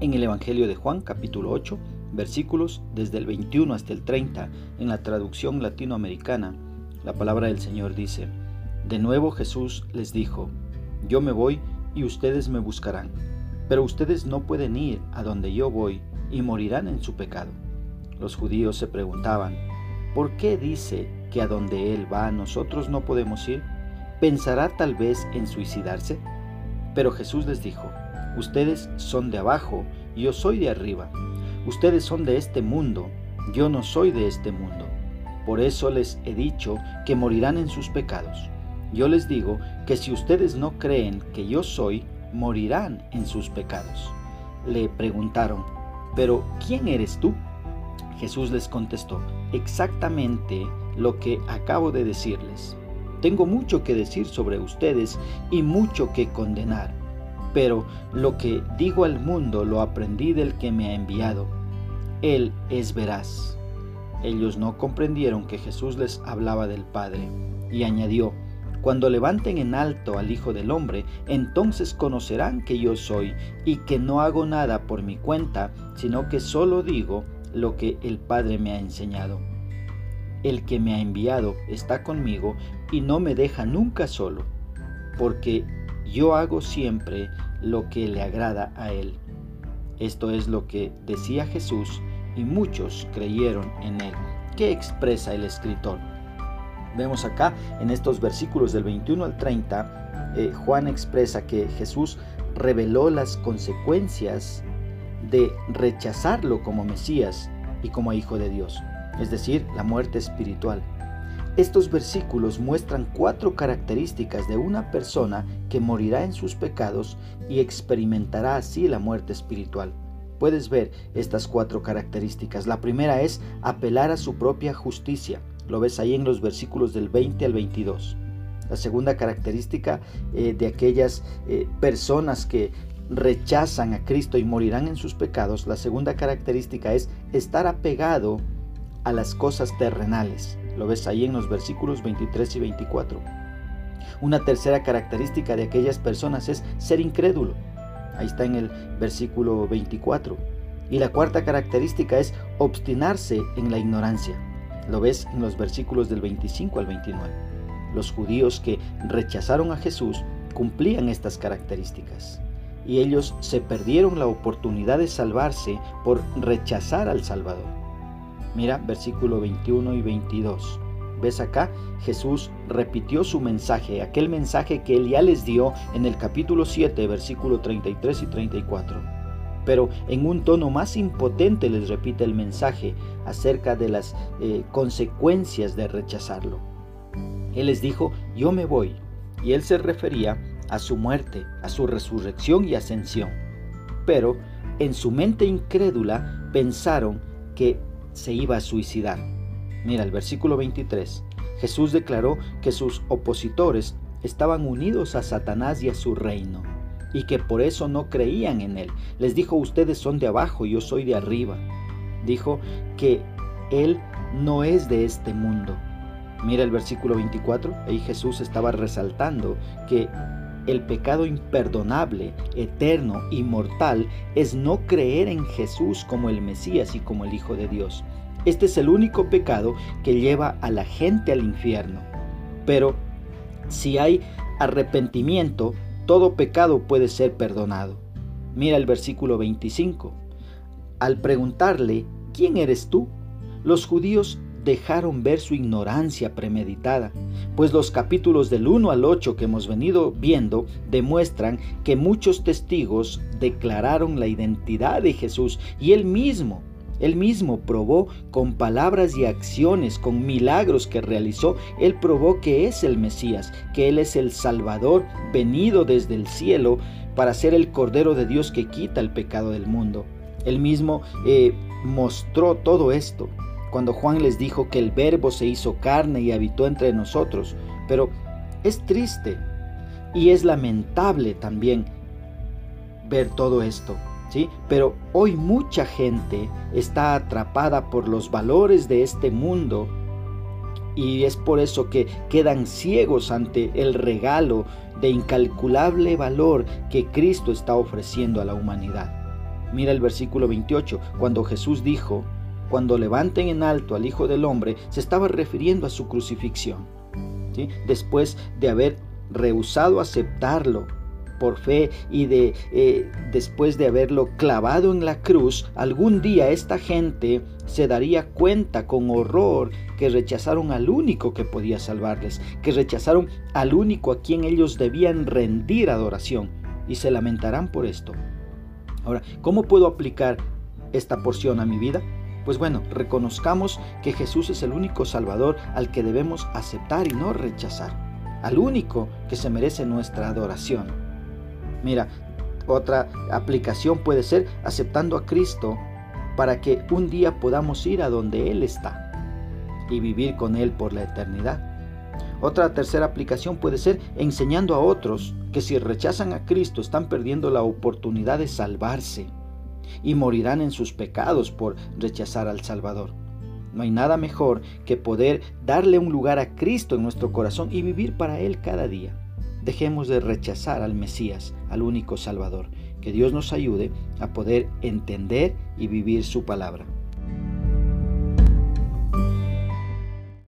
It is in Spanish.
En el Evangelio de Juan capítulo 8, versículos desde el 21 hasta el 30, en la traducción latinoamericana, la palabra del Señor dice, De nuevo Jesús les dijo, Yo me voy y ustedes me buscarán, pero ustedes no pueden ir a donde yo voy y morirán en su pecado. Los judíos se preguntaban, ¿por qué dice que a donde Él va nosotros no podemos ir? ¿Pensará tal vez en suicidarse? Pero Jesús les dijo, Ustedes son de abajo, yo soy de arriba. Ustedes son de este mundo, yo no soy de este mundo. Por eso les he dicho que morirán en sus pecados. Yo les digo que si ustedes no creen que yo soy, morirán en sus pecados. Le preguntaron, pero ¿quién eres tú? Jesús les contestó, exactamente lo que acabo de decirles. Tengo mucho que decir sobre ustedes y mucho que condenar, pero lo que digo al mundo lo aprendí del que me ha enviado. Él es veraz. Ellos no comprendieron que Jesús les hablaba del Padre, y añadió, cuando levanten en alto al Hijo del Hombre, entonces conocerán que yo soy y que no hago nada por mi cuenta, sino que solo digo lo que el Padre me ha enseñado. El que me ha enviado está conmigo y no me deja nunca solo, porque yo hago siempre lo que le agrada a Él. Esto es lo que decía Jesús y muchos creyeron en Él. ¿Qué expresa el escritor? Vemos acá en estos versículos del 21 al 30, eh, Juan expresa que Jesús reveló las consecuencias de rechazarlo como Mesías y como Hijo de Dios, es decir, la muerte espiritual. Estos versículos muestran cuatro características de una persona que morirá en sus pecados y experimentará así la muerte espiritual. Puedes ver estas cuatro características. La primera es apelar a su propia justicia. Lo ves ahí en los versículos del 20 al 22. La segunda característica eh, de aquellas eh, personas que rechazan a Cristo y morirán en sus pecados, la segunda característica es estar apegado a las cosas terrenales. Lo ves ahí en los versículos 23 y 24. Una tercera característica de aquellas personas es ser incrédulo. Ahí está en el versículo 24. Y la cuarta característica es obstinarse en la ignorancia. Lo ves en los versículos del 25 al 29. Los judíos que rechazaron a Jesús cumplían estas características y ellos se perdieron la oportunidad de salvarse por rechazar al Salvador. Mira versículo 21 y 22. ¿Ves acá? Jesús repitió su mensaje, aquel mensaje que él ya les dio en el capítulo 7, versículo 33 y 34. Pero en un tono más impotente les repite el mensaje acerca de las eh, consecuencias de rechazarlo. Él les dijo, yo me voy. Y él se refería a su muerte, a su resurrección y ascensión. Pero en su mente incrédula pensaron que se iba a suicidar. Mira el versículo 23. Jesús declaró que sus opositores estaban unidos a Satanás y a su reino, y que por eso no creían en él. Les dijo, ustedes son de abajo, yo soy de arriba. Dijo que él no es de este mundo. Mira el versículo 24, ahí Jesús estaba resaltando que el pecado imperdonable, eterno y mortal es no creer en Jesús como el Mesías y como el Hijo de Dios. Este es el único pecado que lleva a la gente al infierno. Pero si hay arrepentimiento, todo pecado puede ser perdonado. Mira el versículo 25. Al preguntarle, ¿quién eres tú? Los judíos dejaron ver su ignorancia premeditada, pues los capítulos del 1 al 8 que hemos venido viendo demuestran que muchos testigos declararon la identidad de Jesús y él mismo él mismo probó con palabras y acciones, con milagros que realizó, Él probó que es el Mesías, que Él es el Salvador venido desde el cielo para ser el Cordero de Dios que quita el pecado del mundo. Él mismo eh, mostró todo esto cuando Juan les dijo que el verbo se hizo carne y habitó entre nosotros. Pero es triste y es lamentable también ver todo esto. ¿Sí? Pero hoy mucha gente está atrapada por los valores de este mundo Y es por eso que quedan ciegos ante el regalo de incalculable valor que Cristo está ofreciendo a la humanidad. Mira el versículo 28, cuando Jesús dijo, cuando levanten en alto al Hijo del Hombre, se estaba refiriendo a su crucifixión. Después de haber rehusado aceptarlo por fe y de eh, después de haberlo clavado en la cruz, algún día esta gente se daría cuenta con horror que rechazaron al único que podía salvarles, que rechazaron al único a quien ellos debían rendir adoración y se lamentarán por esto. Ahora, ¿cómo puedo aplicar esta porción a mi vida? Pues bueno, reconozcamos que Jesús es el único Salvador al que debemos aceptar y no rechazar, al único que se merece nuestra adoración. Mira, otra aplicación puede ser aceptando a Cristo para que un día podamos ir a donde Él está y vivir con Él por la eternidad. Otra tercera aplicación puede ser enseñando a otros que si rechazan a Cristo están perdiendo la oportunidad de salvarse y morirán en sus pecados por rechazar al Salvador. No hay nada mejor que poder darle un lugar a Cristo en nuestro corazón y vivir para Él cada día. Dejemos de rechazar al Mesías, al único Salvador. Que Dios nos ayude a poder entender y vivir su palabra.